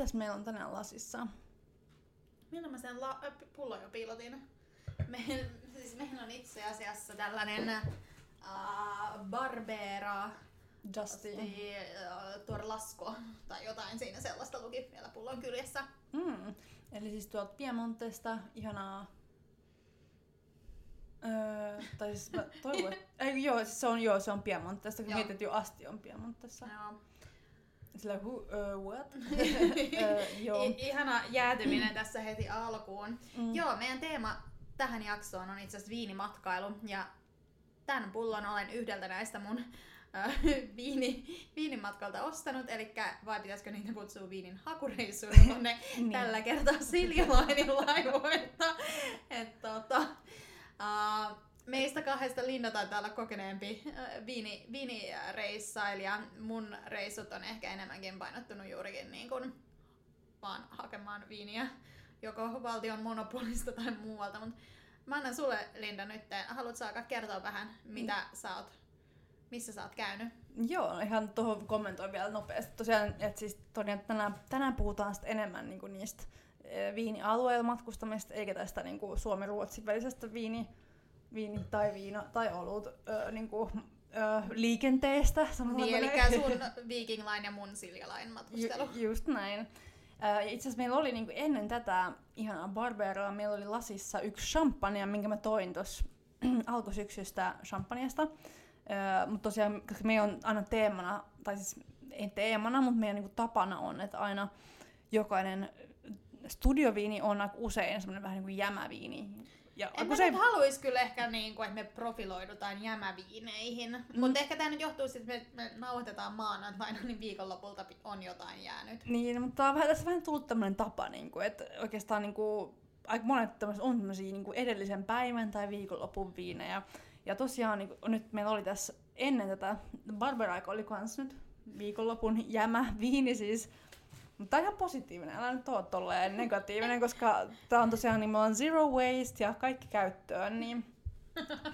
Mitäs meillä on tänään lasissa? Millä mä sen la- äh, pullon jo piilotin? Meillä, siis meillä on itse asiassa tällainen uh, Barbera Justin. uh, Torlasco tai jotain siinä sellaista luki vielä pullon kyljessä. Mm. Eli siis tuolta Piemontesta ihanaa... Öö, tai siis mä toivon, että... Ei, joo, siis se on, joo, se on Piemontesta, kun mietit jo asti on Piemontessa. Joo. Sillä who, uh, what? öö, joo. I- ihana jäätyminen tässä heti alkuun. Mm. Joo, meidän teema tähän jaksoon on itse asiassa viinimatkailu. Ja tämän pullon olen yhdeltä näistä mun viini, viinimatkalta ostanut. Eli vai pitäisikö niitä kutsua viinin hakureissuilla tonne Niin. tällä kertaa Siljalainin laivoilta. Et, tota, uh, meistä kahdesta Linda taitaa olla kokeneempi äh, viini, viinireissailija. Mun reissut on ehkä enemmänkin painottunut juurikin niin kuin vaan hakemaan viiniä joko valtion monopolista tai muualta. Mut mä annan sulle, Linda, nyt. Haluatko alkaa kertoa vähän, mitä sä oot, missä sä oot käynyt? Joo, ihan tuohon kommentoin vielä nopeasti. Tosiaan, että siis tosiaan tänään, tänään puhutaan sit enemmän niinku niistä eh, viinialueilla matkustamista, eikä tästä niinku Suomi-Ruotsin välisestä viini, viini tai viina tai olut ö, niinku, ö, liikenteestä. Niin, eli sun Viking Line ja mun Silja Line matkustelu. Ju, just näin. Ja Itse asiassa meillä oli niinku ennen tätä ihanaa Barberoa, meillä oli lasissa yksi champagne, minkä mä toin tuossa alkusyksystä champagneesta. Mutta tosiaan, koska meillä on aina teemana, tai siis ei teemana, mutta meidän niinku tapana on, että aina jokainen studioviini on aika usein semmoinen vähän niin kuin jämäviini. Ja En mä usein, nyt haluais kyllä ehkä niin kuin, että me profiloidutaan jämäviineihin. Mm. Mutta ehkä tämä nyt johtuu siitä, että me, me nauhoitetaan maanantaina, niin viikonlopulta on jotain jäänyt. Niin, mutta tää on vähän, tässä on vähän tullut tämmöinen tapa, niin kuin, että oikeastaan niin kuin, aika monet tämmöiset on tämmöisiä niin kuin edellisen päivän tai viikonlopun viinejä. Ja tosiaan niin kuin, nyt meillä oli tässä ennen tätä, Barberaika oli kans nyt viikonlopun jämä viini siis. Mutta ihan positiivinen, älä nyt oo tolleen negatiivinen, koska tää on tosiaan niin me on zero waste ja kaikki käyttöön. Niin.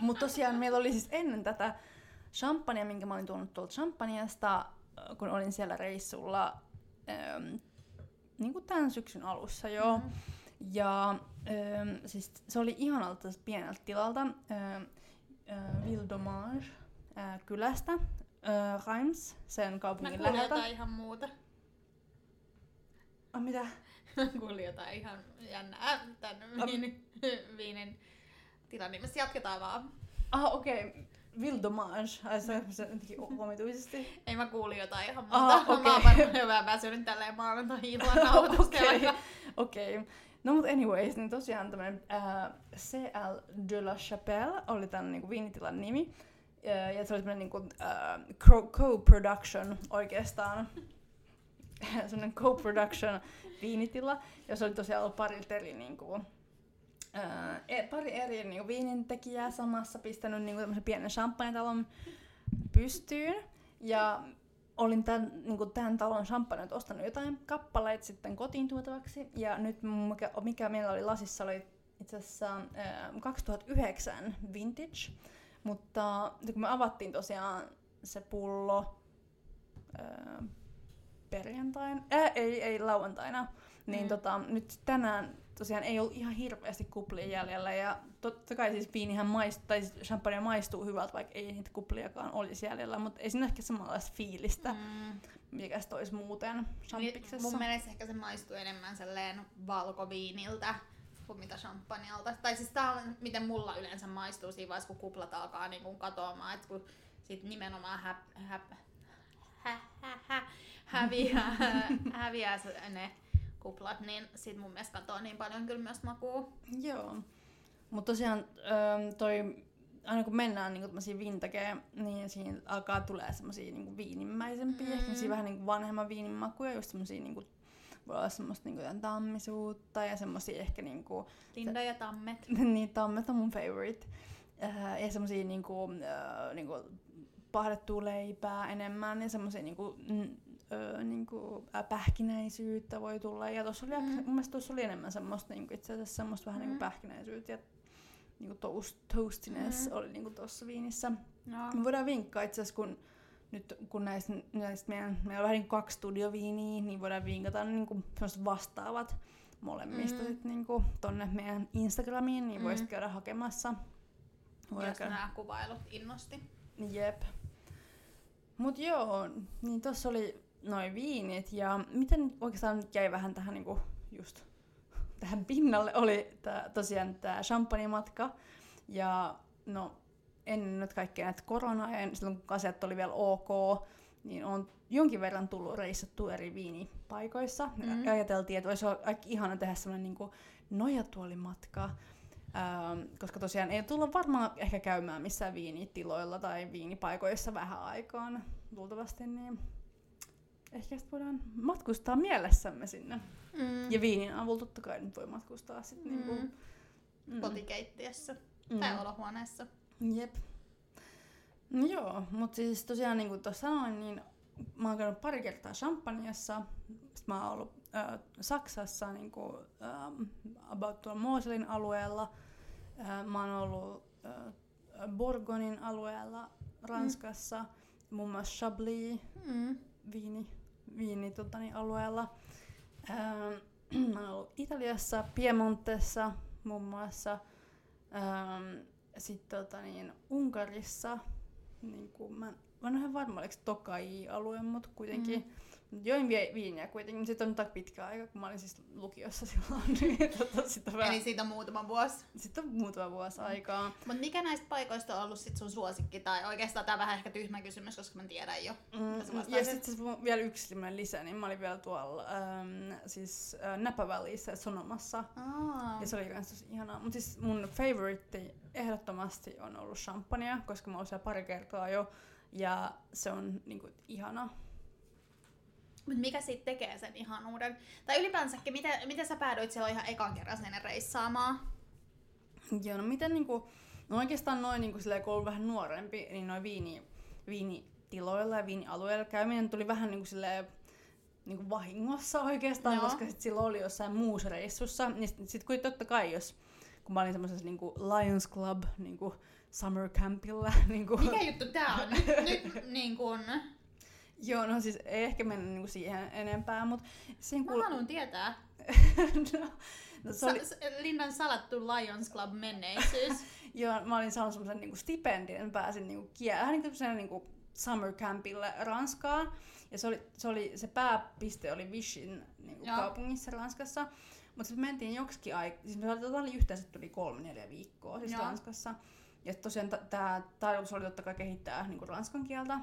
Mutta tosiaan meillä oli siis ennen tätä champagnea, minkä mä olin tuonut tuolta champagneasta, äh, kun olin siellä reissulla ähm, niin kuin tämän syksyn alussa jo. Mm. Ja ähm, siis se oli ihanalta pieneltä tilalta, ähm, äh, Ville Dommage äh, kylästä, äh, Reims, sen Mä kaupungin läheltä. jotain ihan muuta. Oh, mitä? Mä kuulin jotain ihan jännää tän viinin, viinin tilan nimessä. Jatketaan vaan. Ah, okei. Okay. Ville Dommage. Ai se se jotenkin omituisesti. Ei mä kuulin jotain ihan muuta. Mä oon varmaan hyvää väsynyt tälleen maanantai-illan. Okei. Okei. No mut anyways, niin tosiaan tämmönen äh, CL de la Chapelle oli tämän niinku viinitilan nimi. Ja, ja se oli tämmönen niinku äh, co- co-production oikeastaan. semmonen co-production viinitila. Se oli tosiaan ollut pari eri niinku, äh, e- pari eri niinku viinintekijää samassa pistänyt niinku tämmösen pienen champagnetalon pystyyn. Ja olin tämän, niin tämän talon champagnet ostanut jotain kappaleita sitten kotiin tuotavaksi. Ja nyt mikä, mikä meillä oli lasissa oli itse asiassa äh, 2009 vintage. Mutta kun me avattiin tosiaan se pullo äh, perjantaina, äh, ei, ei lauantaina, niin Mm. tota, nyt tänään tosiaan ei ollut ihan hirveästi kuplia jäljellä. Ja totta kai siis viinihän maistuu, tai siis champagne maistuu hyvältä, vaikka ei niitä kupliakaan olisi jäljellä, mutta ei siinä ehkä samanlaista fiilistä, Mm. mikä se olisi muuten champiksessa. mun mielestä ehkä se maistuu enemmän selleen valkoviiniltä kuin mitä champagnealta. Tai siis tää on, miten mulla yleensä maistuu siinä vaiheessa, kun kuplat alkaa niin katoamaan. Et kun sit nimenomaan häp, häp, hä, hä, hä, häviää, häviää se, ne kuplat, niin sit mun mielestä katoaa niin paljon kyllä myös makuu. Joo. Mutta tosiaan toi, aina kun mennään niin tämmöisiin vintageen, niin siinä alkaa tulee semmosia niin viinimmäisempiä, mm. ehkä vähän niin vanhemman viinin makuja, just semmosia niin kuin, voi olla semmoista niin kuin tammisuutta ja semmosia ehkä niin kuin, Linda ja Tammet. niin tammet on mun favorite. Äh, ja semmosia niinku, äh, niinku pahdettua leipää enemmän ja semmosia niinku, n, ö, niinku, äh, pähkinäisyyttä voi tulla. Ja tossa oli, Mm. mun mielestä tuossa oli enemmän semmoista niinku, itse asiassa semmoista vähän Mm. niinku pähkinäisyyttä ja niinku toast, toastiness Mm. oli niinku tossa viinissä. No. Me voidaan vinkkaa itse asiassa, kun nyt kun näistä, näistä meidän, meillä on vähän niin kaksi studioviiniä, niin voidaan vinkata niin kuin vastaavat molemmista mm. sit niin kuin tonne meidän Instagramiin, niin mm. voisit käydä hakemassa. Voidaan Jos käydä... nämä kuvailut innosti. Jep. Mut joo, niin tossa oli noin viinit ja miten oikeastaan nyt jäi vähän tähän niinku just tähän pinnalle oli tää, tosiaan tämä champagnematka ja no ennen nyt kaikkea näitä koronaa ja silloin kun asiat oli vielä ok, niin on jonkin verran tullut reissattu eri viinipaikoissa. Mm. Ja ajateltiin, että olisi aika ihana tehdä sellainen niin nojatuolimatka, ähm, koska tosiaan ei tulla varmaan ehkä käymään missään viinitiloilla tai viinipaikoissa vähän aikaan luultavasti, niin ehkä sitten voidaan matkustaa mielessämme sinne. Mm. Ja viinin avulla totta kai nyt voi matkustaa sitten mm. niinku, mm. kotikeittiössä mm. tai olohuoneessa. Jep. No joo, mutta siis tosiaan niin kuin tuossa sanoin, niin mä oon käynyt pari kertaa Champagneassa. Sitten mä oon ollut äh, Saksassa niin kuin, äh, about tuolla Moselin alueella. Mä oon ollut Borgonin alueella Ranskassa. Mm. Muun muassa Chablis mm. viini, viini tota, niin, alueella. Mä oon ollut Italiassa, Piemontessa muun muassa. Sitten tota, niin, Unkarissa, niin kuin mä Mä en ole varma, oliko Tokai-alue, mutta kuitenkin mm. Join vi- viiniä kuitenkin. Sitten on nyt pitkä aika, kun mä olin siis lukiossa silloin. niin, tota, sit vähän... Eli siitä on muutama vuosi. Sitten on muutama vuosi aikaa. Mutta mikä näistä paikoista on ollut sit sun suosikki? Tai oikeastaan tämä vähän ehkä tyhmä kysymys, koska mä tiedän jo. Mm, ja sitten vielä yksi lisä, niin mä olin vielä tuolla ähm, siis äh, Napa Valleyssä Sonomassa. Aa. Ja se oli myös tosi ihanaa. Mutta siis mun favorite ehdottomasti on ollut champagnea, koska mä oon siellä pari kertaa jo ja se on niinku ihana. Mutta mikä siitä tekee sen ihanuuden? Tai ylipäänsäkin, miten, miten sä päädyit siellä ihan ekan kerran sinne reissaamaan? Joo, no miten niinku, no oikeastaan noin niinku silleen, kun vähän nuorempi, niin noin viini, viinitiloilla ja viinialueilla käyminen tuli vähän niinku silleen, niinku vahingossa oikeastaan, Joo. koska sit silloin oli jossain muussa reissussa. Niin sit, sit kun totta kai, jos kun mä olin semmoisessa niinku Lions Club niinku summer campilla. Niin kuin. Mikä juttu tää on? Nyt niin kuin... Joo, no siis ei ehkä mennä niinku siihen enempää, mutta siinä kuul... Mä haluan tietää. no, no se oli... Sa- Linnan salattu Lions Club menneisyys. Joo, mä olin saanut semmoisen niinku stipendin, pääsin niinku kie- niinku, niinku summer campille Ranskaan. Ja se oli, se, oli, se pääpiste oli Vichin niinku kaupungissa Ranskassa. Mutta sitten mentiin joksikin aikaa, siis me oli yhteensä tuli kolme neljä viikkoa siis Joo. Ranskassa. Ja tosiaan tämä tarkoitus oli totta kai kehittää niinku ranskan kieltä.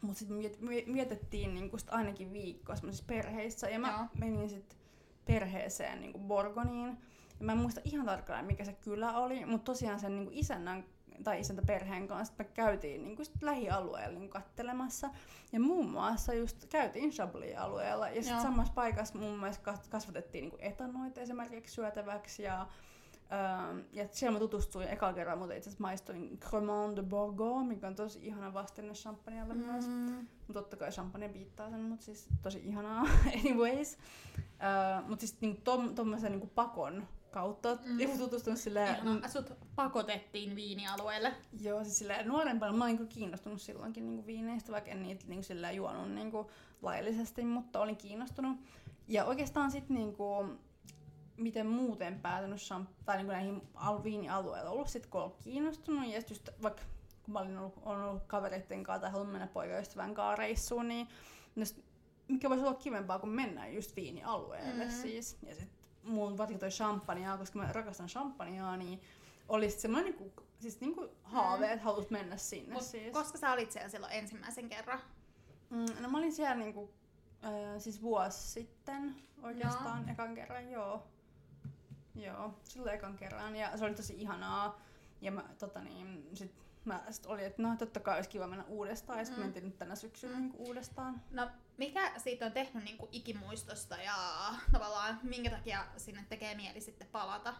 Mutta sitten miet, vietettiin niinku sit ainakin viikkoa semmoisissa perheissä. Ja mä Joo. menin sitten perheeseen niinku Borgoniin. Ja mä en muista ihan tarkkaan mikä se kylä oli, mutta tosiaan sen niinku isännän tai isäntä perheen kanssa me käytiin niinku sit lähialueella niinku kattelemassa. Ja muun muassa just käytiin Chablis-alueella. Ja sitten samassa paikassa muun muassa kasvatettiin niinku etanoita esimerkiksi syötäväksi. Ja Ja siellä mä tutustuin eka kerran, mutta itse asiassa maistuin Cremant de Bordeaux, mikä on tosi ihana vastine champagneelle mm. myös. Mutta totta kai champagne piittaa sen, mutta siis tosi ihanaa anyways. Uh, mutta siis niinku tom, tommosen niinku pakon kautta mm. tutustunut silleen... Ihana. Sut pakotettiin viinialueelle. Joo, siis silleen nuorempana mä olin niinku kiinnostunut silloinkin niinku viineistä, vaikka en niitä niinku silleen juonut niinku laillisesti, mutta olin kiinnostunut. Ja oikeastaan sitten niinku, miten muuten päätynyt champ- tai niin näihin viinialueille ollut sit kun kiinnostunut ja just vaikka kun mä olin ollut, olen ollut kavereiden kanssa tai halunnut mennä poikaystävän kanssa reissuun, niin mikä voisi olla kivempaa kuin mennä just viinialueelle mm-hmm. siis. Ja sit mun varsinkin toi champagnea, koska mä rakastan champagnea, niin olisi semmoinen niinku, siis niinku haave, mm. että haluaisit mennä sinne Mut siis. Koska sä olit siellä silloin ensimmäisen kerran? Mm, no mä olin siellä niinku, äh, siis vuosi sitten oikeastaan joo. ekan kerran, joo. Joo, silloin ekan kerran ja se oli tosi ihanaa. Ja mä, tota niin, sit mä sit oli, että no totta kai olisi kiva mennä uudestaan ja sitten mm. mentiin nyt tänä syksynä mm. niin uudestaan. No mikä siitä on tehnyt niin kuin ikimuistosta ja tavallaan minkä takia sinne tekee mieli sitten palata?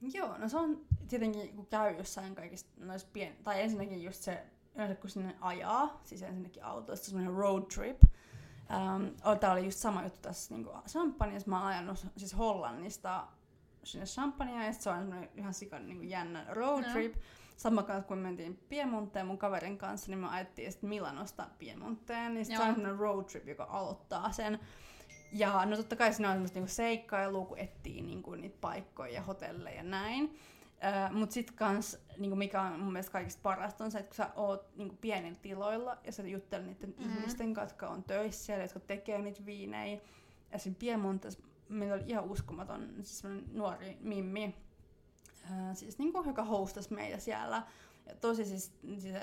Joo, no se on tietenkin, kun käy jossain kaikista noissa pien... Tai ensinnäkin just se, yleensä kun sinne ajaa, siis ensinnäkin autosta, semmoinen road trip. Um, Tämä oli just sama juttu tässä niin Champagnessa. Mä oon ajanut siis Hollannista sinne Champagnea ja se on ihan sikan niin jännä road trip. No. sama kanssa kun me mentiin Piemonteen mun kaverin kanssa, niin me ajettiin sitten Milanosta Piemonteen, niin se on road trip, joka aloittaa sen. Ja no totta kai siinä on semmoista niinku seikkailua, kun etsii niinku niitä paikkoja ja hotelleja ja näin. Uh, Mutta sitten kans, niinku mikä on mun mielestä kaikista parasta, on se, että kun sä oot niinku pienillä tiloilla ja sä juttelet niiden mm. ihmisten kanssa, jotka on töissä siellä, jotka tekee niitä viinejä. Esim. Piemontes meillä oli ihan uskomaton siis nuori mimmi, uh, siis niinku, joka hostasi meitä siellä. Ja tosi siis, siis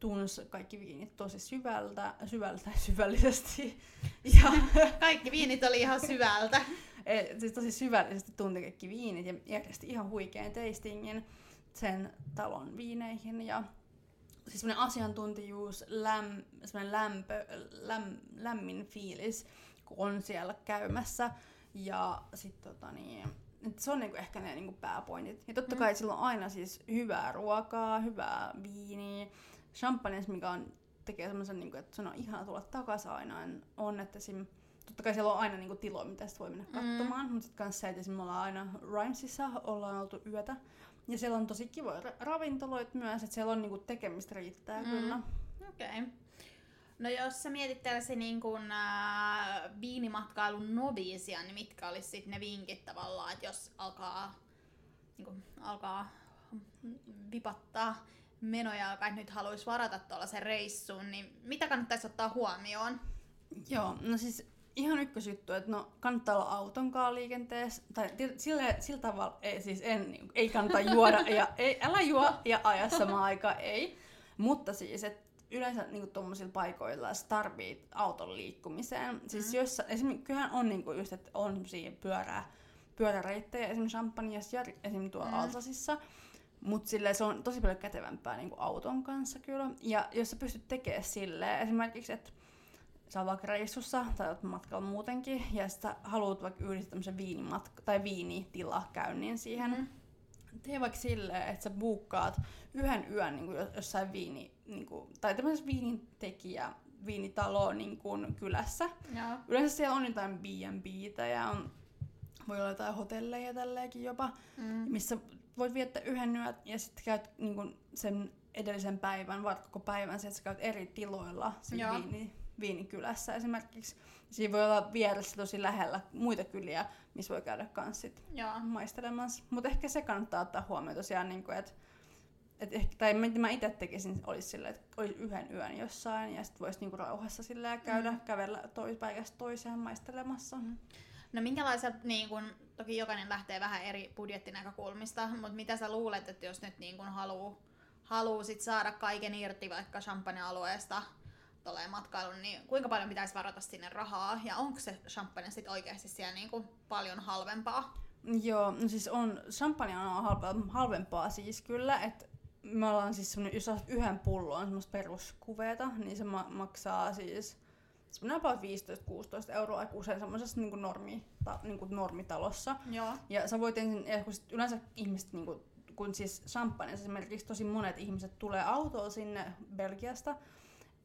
tunsi kaikki viinit tosi syvältä, syvältä syvällisesti. Ja Kaikki viinit oli ihan syvältä. E, siis tosi syvällisesti tunti kaikki viinit ja järjesti ihan huikean tastingin sen talon viineihin. Ja siis semmoinen asiantuntijuus, läm, semmoinen lämpö, läm, lämmin fiilis, kun on siellä käymässä. Ja sit tota niin, et se on niinku ehkä ne niinku pääpointit. Ja totta Mm. kai sillä on aina siis hyvää ruokaa, hyvää viiniä. Champagnes, mikä on, tekee semmoisen, niinku, että se on ihana tulla takaisin aina, on, että esim totta kai siellä on aina niinku tiloja, mitä sit voi mennä Mm. katsomaan, mm. mutta sitten kanssa se, että me ollaan aina Rhymesissa, ollaan oltu yötä. Ja siellä on tosi kivoja ra- ravintoloita myös, että siellä on niinku tekemistä riittää Mm. mm. kyllä. Okei. Okay. No jos sä mietit tällaisia niin kuin, äh, viinimatkailun noviisia, niin mitkä olisi sit ne vinkit tavallaan, että jos alkaa, niin kuin, alkaa vipattaa menojalka, että nyt haluaisi varata tuollaisen reissuun, niin mitä kannattaisi ottaa huomioon? Joo, no siis ihan ykkösjuttu, että no kannattaa olla auton kanssa liikenteessä, tai sillä, sillä tavalla ei, siis en, ei kannata juoda, ja ei, älä juo ja aja samaan aikaan, ei. Mutta siis, että yleensä niinku tuommoisilla paikoilla sä tarvii auton liikkumiseen. Siis Mm. jos, esimerkiksi kyllähän on niinku just, että on semmosia pyörää, pyöräreittejä esimerkiksi Champagneissa ja esimerkiksi tuolla Mm. mm. Alsasissa. Mutta se on tosi paljon kätevämpää niinku auton kanssa kyllä. Ja jos sä pystyt tekemään silleen, esimerkiksi, että sä oot vaikka reissussa tai oot matkalla muutenkin, ja sä haluat vaikka yhdistää tämmöisen viinimatka- tai viinitilakäynnin siihen, Mm. mm. Tee vaikka silleen, että sä buukkaat yhden yön niin kuin jossain viini, niin kuin, tai tämmöisessä viinintekijä, viinitalo niin kuin kylässä. Joo. Yleensä siellä on jotain B&Btä ja on, voi olla jotain hotelleja tälleenkin jopa, Mm. missä voit viettää yhden yön ja sitten käyt niin kuin sen edellisen päivän, vaikka koko päivän, se, että sä käyt eri tiloilla siinä viini, viinikylässä esimerkiksi. Siinä voi olla vieressä tosi lähellä muita kyliä, missä voi käydä kans sit Joo. maistelemassa. Mutta ehkä se kannattaa ottaa huomioon tosiaan, niin että et ehkä, tai mitä mä itse tekisin, olisi silleen, että olisi yhden yön jossain ja sitten voisi niinku rauhassa silleen käydä, Mm. mm. kävellä toi, paikasta toiseen maistelemassa. Mm. No minkälaiset, niin kun, toki jokainen lähtee vähän eri budjettinäkökulmista, mutta mitä sä luulet, että jos nyt niin kun haluu, haluu sit saada kaiken irti vaikka champagne-alueesta tolleen matkailun, niin kuinka paljon pitäisi varata sinne rahaa ja onko se champagne sit oikeasti siellä niin kun paljon halvempaa? Joo, no siis on, champagne on halpa, halvempaa siis kyllä, että me ollaan siis semmonen, jos yhden pullon semmoista peruskuveeta, niin se ma- maksaa siis semmoinen about 15-16 euroa aika usein semmoisessa niin normi, ta, niin normitalossa. Joo. Ja sä voit ensin, ja kun sit yleensä ihmiset, niin kuin, kun siis champagne esimerkiksi tosi monet ihmiset tulee autolla sinne Belgiasta,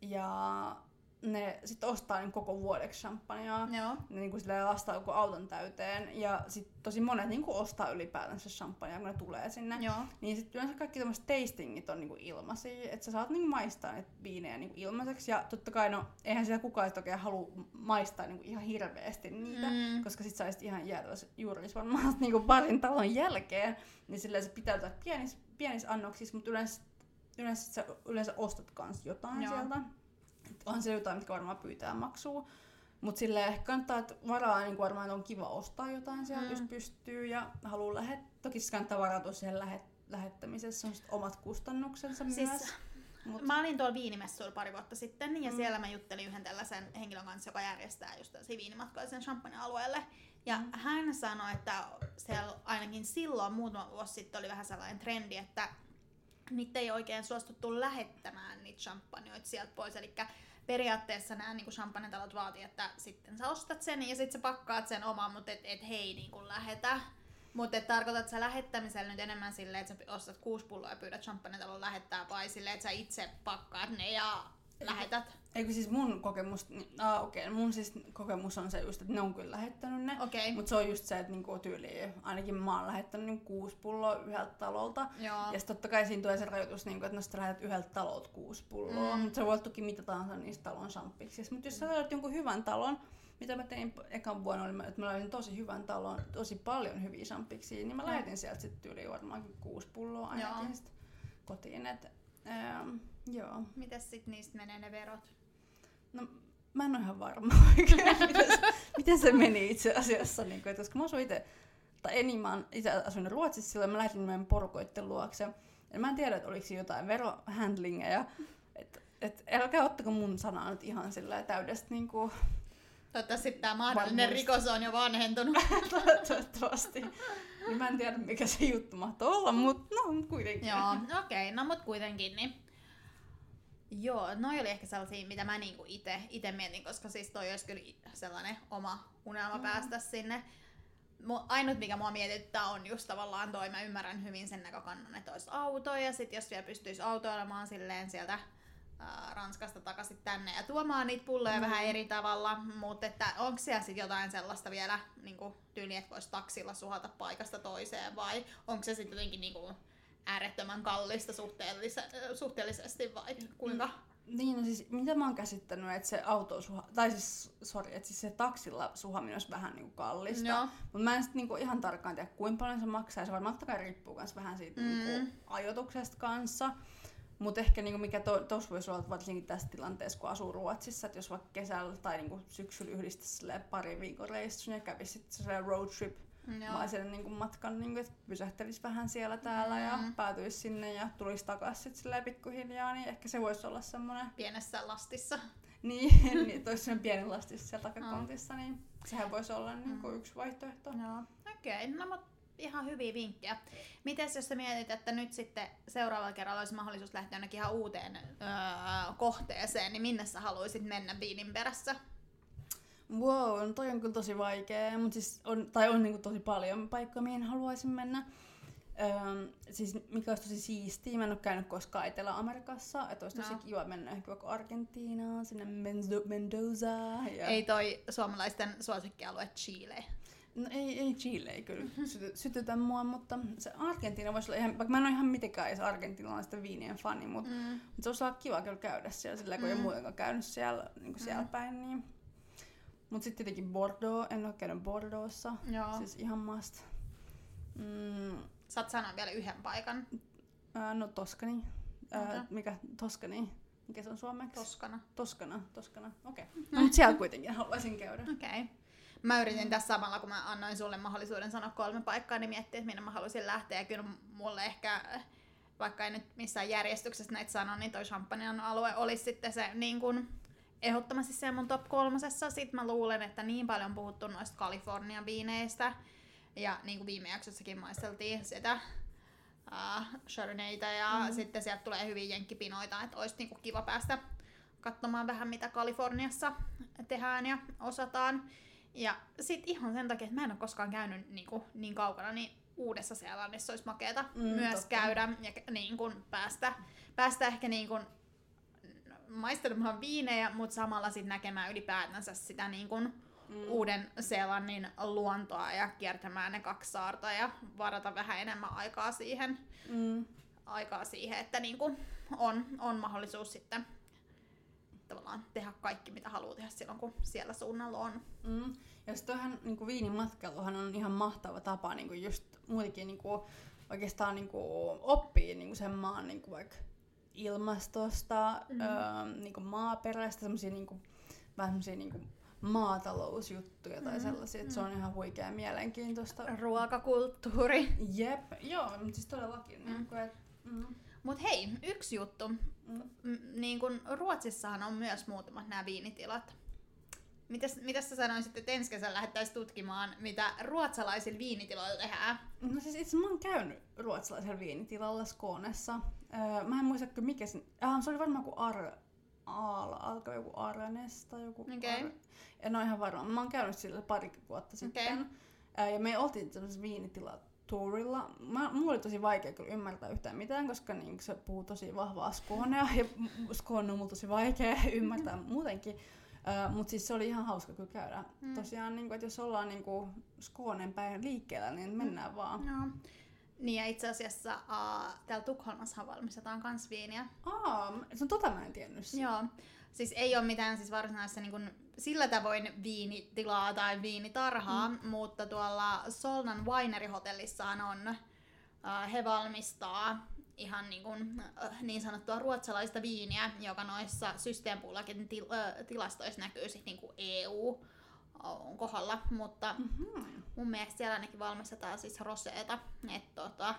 ja ne sitten ostaa niin koko vuodeksi champagnea. Joo. Ne niin kuin lastaa joku auton täyteen. Ja sitten tosi monet niin kuin ostaa ylipäätänsä champagnea, kun ne tulee sinne. Joo. Niin sitten yleensä kaikki tämmöiset tastingit on niinku ilmaisia, että sä saat niinku maistaa niitä viinejä niinku ilmaiseksi. Ja totta kai no, eihän siellä kukaan sit oikein halua maistaa niinku ihan hirveästi niitä, Mm. koska sit saisit ihan jäädä juuri varmaan niinku parin talon jälkeen. Niin silleen se pitää olla pienis, pienis annoksissa, mutta yleensä, yleensä sä yleensä ostat kans jotain Joo. sieltä. Et on se jotain, mitkä varmaan pyytää maksua. Mutta sille ehkä kannattaa, että varaa niin varmaan että on kiva ostaa jotain sieltä, Mm. jos pystyy ja haluaa lähettää. Toki se kannattaa varautua siihen lähet, lähettämisessä, on sit omat kustannuksensa Siis myös. Mut, Mä olin tuolla viinimessuilla pari vuotta sitten ja Mm. siellä mä juttelin yhden tällaisen henkilön kanssa, joka järjestää just tällaisia viinimatkoja sen champagne-alueelle. Ja Mm. hän sanoi, että siellä ainakin silloin muutama vuosi sitten oli vähän sellainen trendi, että niitä ei oikein suostuttu lähettämään niitä champagneoita sieltä pois. Eli periaatteessa nämä niin champagnetalot vaatii, että sitten sä ostat sen ja sitten sä pakkaat sen oman, mutta et, et hei niin kuin lähetä. Mutta tarkoitat sä lähettämisellä nyt enemmän silleen, että sä ostat kuusi pulloa ja pyydät champagnetalon lähettää vai silleen, että sä itse pakkaat ne ja lähetät? Eikö siis mun kokemus, niin, ah, okei, okay, mun siis kokemus on se just, että ne on kyllä lähettänyt ne. Okay. Mutta se on just se, että niinku tyyli, ainakin mä oon lähettänyt niinku kuusi pulloa yhdeltä talolta. Joo. Ja sitten totta kai siinä tulee se rajoitus, niinku, että no sä lähetät yhdeltä talolta kuusi pulloa. Mm. Mutta se voi toki mitä tahansa niistä talon champpiksista. Mutta jos sä löydät jonkun hyvän talon, mitä mä tein ekan vuonna, oli, että mä löysin tosi hyvän talon, tosi paljon hyviä champiksia, niin mä lähetin sieltä sitten yli varmaankin kuusi pulloa ainakin kotiin. Et, ähm, joo. Mites sit niistä menee ne verot? No, mä en ole ihan varma oikein, miten, se, miten se meni itse asiassa. Niin kuin, että koska mä asuin itse, tai eni, mä itse asuin Ruotsissa silloin, mä lähdin meidän porukoitten luokse. Ja mä en tiedä, että oliko jotain verohandlingeja. Että et, älkää ottako mun sanaa nyt ihan sillä täydestä niin kuin, Toivottavasti tämä mahdollinen Varmuus. rikos on jo vanhentunut. toivottavasti. Niin mä en tiedä, mikä se juttu mahtoi olla, mutta no mut kuitenkin. Joo, okei, okay, no mut kuitenkin niin. Joo, noi oli ehkä sellaisia, mitä mä niinku ite, ite mietin, koska siis toi olisi kyllä sellainen oma unelma Mm. päästä sinne. Ainut mikä mua mietittää on just tavallaan toi, mä ymmärrän hyvin sen näkökannan, että olisi auto ja sit jos vielä pystyisi autoilemaan silleen sieltä Ranskasta takaisin tänne ja tuomaan niitä pulloja Mm. vähän eri tavalla, mutta että onko siellä sitten jotain sellaista vielä niinku, tyyli, että voisi taksilla suhata paikasta toiseen vai onko se sitten jotenkin niinku, äärettömän kallista suhteellis- suhteellisesti vai kuinka? Niin, no siis mitä mä oon käsittänyt, että se auto suha, tai siis, sorry, että siis se taksilla suhaminen olisi vähän niinku kallista. Joo. Mutta mä en sit niinku ihan tarkkaan tiedä, kuinka paljon se maksaa. Ja se varmaan kai riippuu kans vähän siitä Mm. mm. niinku ajoituksesta kanssa. Mutta ehkä niinku mikä to, tos voisi olla varsinkin tässä tilanteessa, kun asuu Ruotsissa, että jos vaikka kesällä tai niinku syksyllä yhdistäisi pari viikon reissun ja kävisi sitten road trip maisen niinku matkan, niinku, että pysähtelisi vähän siellä täällä ja Mm. päätyisi sinne ja tulisi takaisin sit silleen pikkuhiljaa, niin ehkä se voisi olla semmoinen Pienessä lastissa. niin, niin että olisi sen pieni lastis siellä takakontissa, niin sehän voisi olla niin kuin yksi vaihtoehto. Joo. Okei, okay, no mut ihan hyviä vinkkejä. Mites jos sä mietit, että nyt sitten seuraavalla kerralla olisi mahdollisuus lähteä jonnekin ihan uuteen öö, kohteeseen, niin minne sä haluaisit mennä viinin perässä? Wow, no toi on kyllä tosi vaikea, mutta siis on, tai on niinku tosi paljon paikkoja, mihin haluaisin mennä. Öm, siis mikä olisi tosi siistiä, mä en ole käynyt koskaan Etelä-Amerikassa, että olisi tosi No. kiva mennä ehkä vaikka Argentiinaan, sinne Menzo- Mendoza. Ja... Ei toi suomalaisten suosikkialue Chile. No ei, ei Chile ei kyllä syty, sytytä mua, mutta se Argentiina voisi olla ihan, vaikka mä en ole ihan mitenkään edes argentinalaisten viinien fani, mutta Mm. Mutta se olisi olla kiva kyllä käydä siellä, sillä kun mm. ei Mm. muutenkaan käynyt siellä, niin kuin siellä Mm. päin. Niin. Mutta sitten tietenkin Bordeaux, en ole käynyt Bordeauxssa, Joo. siis ihan must. Mm, Saat sanoa vielä yhden paikan. ää, no Toskani. Ää, Okei. mikä Toskani? Mikä se on suomeksi? Toskana. Toskana, Toskana, okei. Okay. No, mutta siellä kuitenkin haluaisin käydä. Okei. Okay. Mä yritin tässä samalla, kun mä annoin sulle mahdollisuuden sanoa kolme paikkaa, niin miettiä, että minne mä haluaisin lähteä. Ja kyllä mulle ehkä, vaikka ei nyt missään järjestyksessä näitä sano, niin toi Champagnen alue olisi sitten se niin kuin, ehdottomasti se mun top kolmosessa. Sitten mä luulen, että niin paljon puhuttu noista Kalifornian viineistä. Ja niin kuin viime jaksossakin maisteltiin sitä uh, Chardonnayta ja Mhm. mm-hmm. sitten sieltä tulee hyvin jenkkipinoita, että olisi niin kuin kiva päästä katsomaan vähän mitä Kaliforniassa tehdään ja osataan. Ja sit ihan sen takia, että mä en ole koskaan käynyt niin, kuin, niin kaukana, niin Uudessa Seelannissa olisi makeeta Mm, myös totta. käydä ja niin kuin päästä, päästä ehkä niin kuin maistelemaan viinejä, mutta samalla sitten näkemään ylipäätänsä sitä niin kuin Mm. Uuden Seelannin luontoa ja kiertämään ne kaksi saarta ja varata vähän enemmän aikaa siihen, Mm. aikaa siihen että niin kuin on, on mahdollisuus sitten tavallaan tehdä kaikki, mitä haluaa tehdä silloin, kun siellä suunnalla on. Mm. Ja sitten toihan niinku viinimatkailuhan on ihan mahtava tapa niinku just muutenkin niinku, oikeastaan niinku oppii niinku sen maan niinku vaikka ilmastosta, Mm. mm. öö, niinku maaperästä, semmosia niinku, vähän semmosia niinku maatalousjuttuja tai Mm. sellaisia, että se on ihan huikea mielenkiintoista. Ruokakulttuuri. Jep, joo, mutta siis todellakin. Mm. Mm. Niinku, et, mm, Mut hei, yksi juttu. mm. M- niin kun Ruotsissahan on myös muutamat nämä viinitilat. Mitäs, mitäs sä sanoisit, että ensi kesänä lähdettäisiin tutkimaan, mitä ruotsalaisilla viinitiloilla tehdään? No siis itse mä oon käynyt ruotsalaisella viinitilalla Skånessa. Öö, mä en muista mikä sen... Äh, se oli varmaan joku Ar... Aala, alkoi joku Arnes tai joku... Okei. Ar... En ole ihan varma. Mä oon käynyt sillä pari vuotta sitten. Öö, ja me oltiin sellaisessa viinitila tourilla. Mä, mulla oli tosi vaikea kyllä ymmärtää yhtään mitään, koska niin, se puhuu tosi vahvaa skoonea ja skoon on mulla tosi vaikea ymmärtää muutenkin. Uh, Mutta siis se oli ihan hauska kyllä käydä. Mm. Tosiaan, niin että jos ollaan niin Skånen päin liikkeellä, niin mennään mm. vaan. Joo. Niin ja itse asiassa uh, täällä Tukholmassa valmistetaan kans viiniä. Aa, se on tota mä en tiennyt. Joo. Siis ei ole mitään siis varsinaista niin kuin, sillä tavoin viinitilaa tai viinitarhaa, mm. mutta tuolla Solnan Winery-hotellissaan on, uh, he valmistaa ihan niin, kuin, uh, niin sanottua ruotsalaista viiniä, joka noissa systeempullakin til, uh, tilastoissa näkyy sit niin kuin EU kohdalla, mutta mm-hmm. mun mielestä siellä ainakin valmistetaan siis roseeta, että tota,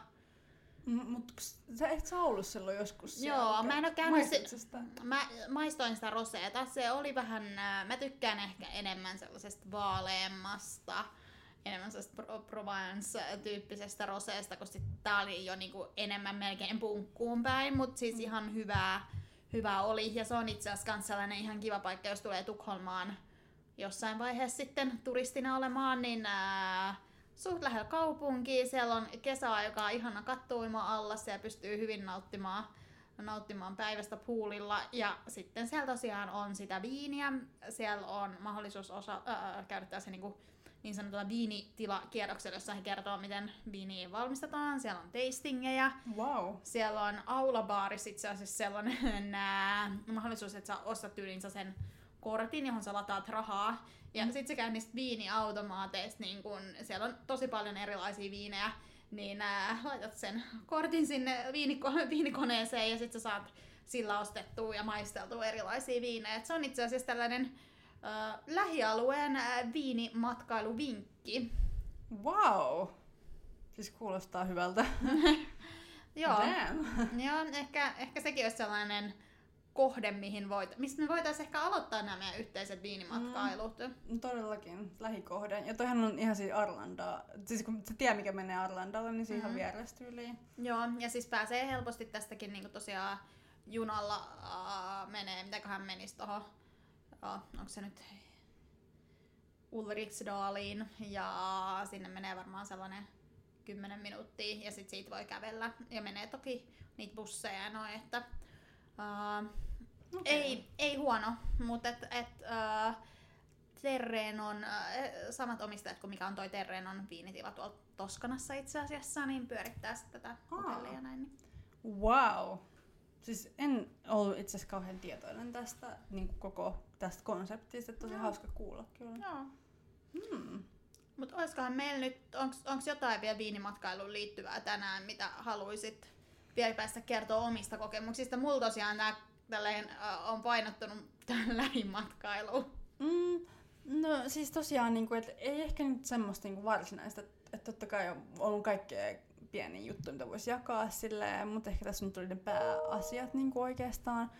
mutta sä et sä ollut silloin joskus Joo, mä en oo käynyt se, Mä maistoin sitä roseeta. Se oli vähän, mä tykkään ehkä enemmän sellaisesta vaaleemmasta, enemmän sellaista Provence-tyyppisestä roseesta, koska sit tää oli jo niinku enemmän melkein punkkuun päin, mutta siis mm. ihan hyvää, hyvää oli. Ja se on itse asiassa sellainen ihan kiva paikka, jos tulee Tukholmaan jossain vaiheessa sitten turistina olemaan, niin ää, suht lähellä kaupunkiin, siellä on kesäaikaa ihana kattuima alla, ja pystyy hyvin nauttimaan, nauttimaan päivästä puulilla. Ja sitten siellä tosiaan on sitä viiniä, siellä on mahdollisuus osa, ää, käydä tässä niinku niin sanotulla viinitilakierroksella, jossa he kertoo, miten viiniä valmistetaan. Siellä on tastingeja. Wow. Siellä on aulabaaris itse asiassa sellainen ää, mahdollisuus, että sä ostat tyylinsä sen kortin, johon sä lataat rahaa. Ja mm. sit sä käy niistä viiniautomaateista, niin kun, siellä on tosi paljon erilaisia viinejä, niin ää, laitat sen kortin sinne viiniko- viinikoneeseen ja sit sä saat sillä ostettua ja maisteltua erilaisia viinejä. Et se on itse asiassa tällainen äh, lähialueen äh, viinimatkailuvinkki. Wow! Siis kuulostaa hyvältä. Joo. Joo, ehkä, ehkä sekin olisi sellainen kohde, mihin voit, mistä me voitaisiin ehkä aloittaa nämä meidän yhteiset viinimatkailut. Mm, todellakin, lähikohde. Ja toihan on ihan siis Arlandaa. Siis kun se tie, mikä menee Arlandalle, niin siihen mm. vierestä Joo, ja siis pääsee helposti tästäkin niin tosiaan junalla uh, menee, mitäköhän menisi tuohon, uh, onko se nyt Ulriksdaliin, ja sinne menee varmaan sellainen 10 minuuttia, ja sitten siitä voi kävellä, ja menee toki niitä busseja ja noin, että uh, Okay. Ei, ei huono, mutta et, et, uh, Terreen on uh, samat omistajat kuin mikä on toi Terreen on viinitila tuolla Toskanassa itse asiassa, niin pyörittää sitten tätä hotellia näin. Niin. Wow! Siis en ollut itse asiassa kauhean tietoinen tästä niin koko tästä konseptista, tosi no. hauska kuulla kyllä. Joo. Hmm. Mutta olisikohan meillä nyt, onko jotain vielä viinimatkailuun liittyvää tänään, mitä haluaisit vielä päästä kertoa omista kokemuksista? Mulla tosiaan tämä tälleen, on painottunut tähän lähimatkailuun? Mm, no siis tosiaan, niin kuin, että ei ehkä nyt semmoista niin kuin varsinaista, että, että totta kai on ollut kaikkea pieniä juttuja, mitä voisi jakaa silleen, mutta ehkä tässä nyt tuli ne pääasiat niin kuin oikeastaan.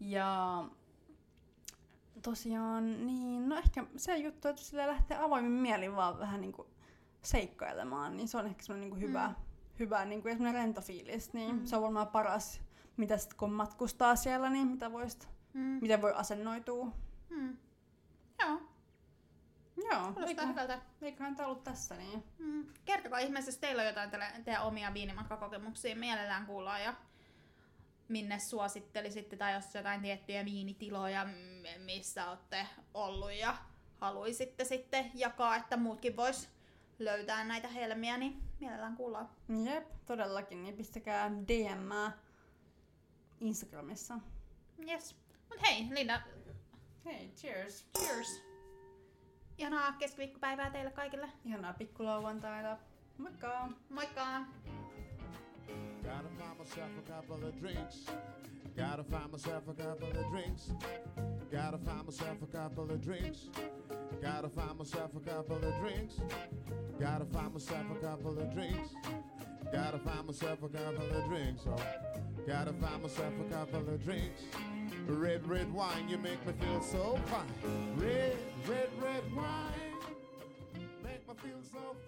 Ja tosiaan, niin no ehkä se juttu, että sille lähtee avoimin mielin vaan vähän niin kuin seikkailemaan, niin se on ehkä semmoinen niin kuin hyvä, mm. hyvä niin kuin, ja rento fiilis, niin mm. se on varmaan paras mitä sit kun matkustaa siellä, niin mitä voisit, mm. miten voi asennoitua. Mm. Joo. Joo, eiköhän, eiköhän tämä ollut tässä niin. Mm. Kertokaa ihmeessä, jos teillä on jotain teidän omia viinimatkakokemuksia, mielellään kuullaan ja minne suosittelisitte tai jos jotain tiettyjä viinitiloja, missä olette ollut ja haluaisitte sitten jakaa, että muutkin vois löytää näitä helmiä, niin mielellään kuullaan. Jep, todellakin, niin pistäkää DM Instagramissa. Yes. Mut hei, Linda. Hei, cheers. Cheers. Ihanaa keskiviikkopäivää teille kaikille. Ihanaa pikkulauantaita. Moikka! Moikka! Gotta find myself a couple of drinks. Gotta find myself a couple of drinks. Gotta find myself a couple of drinks. Gotta find myself a couple of drinks. Gotta find myself a couple of drinks. Gotta find myself a couple of drinks. Oh. Gotta find myself a couple of drinks. Red, red wine, you make me feel so fine. Red, red, red wine, make me feel so fine.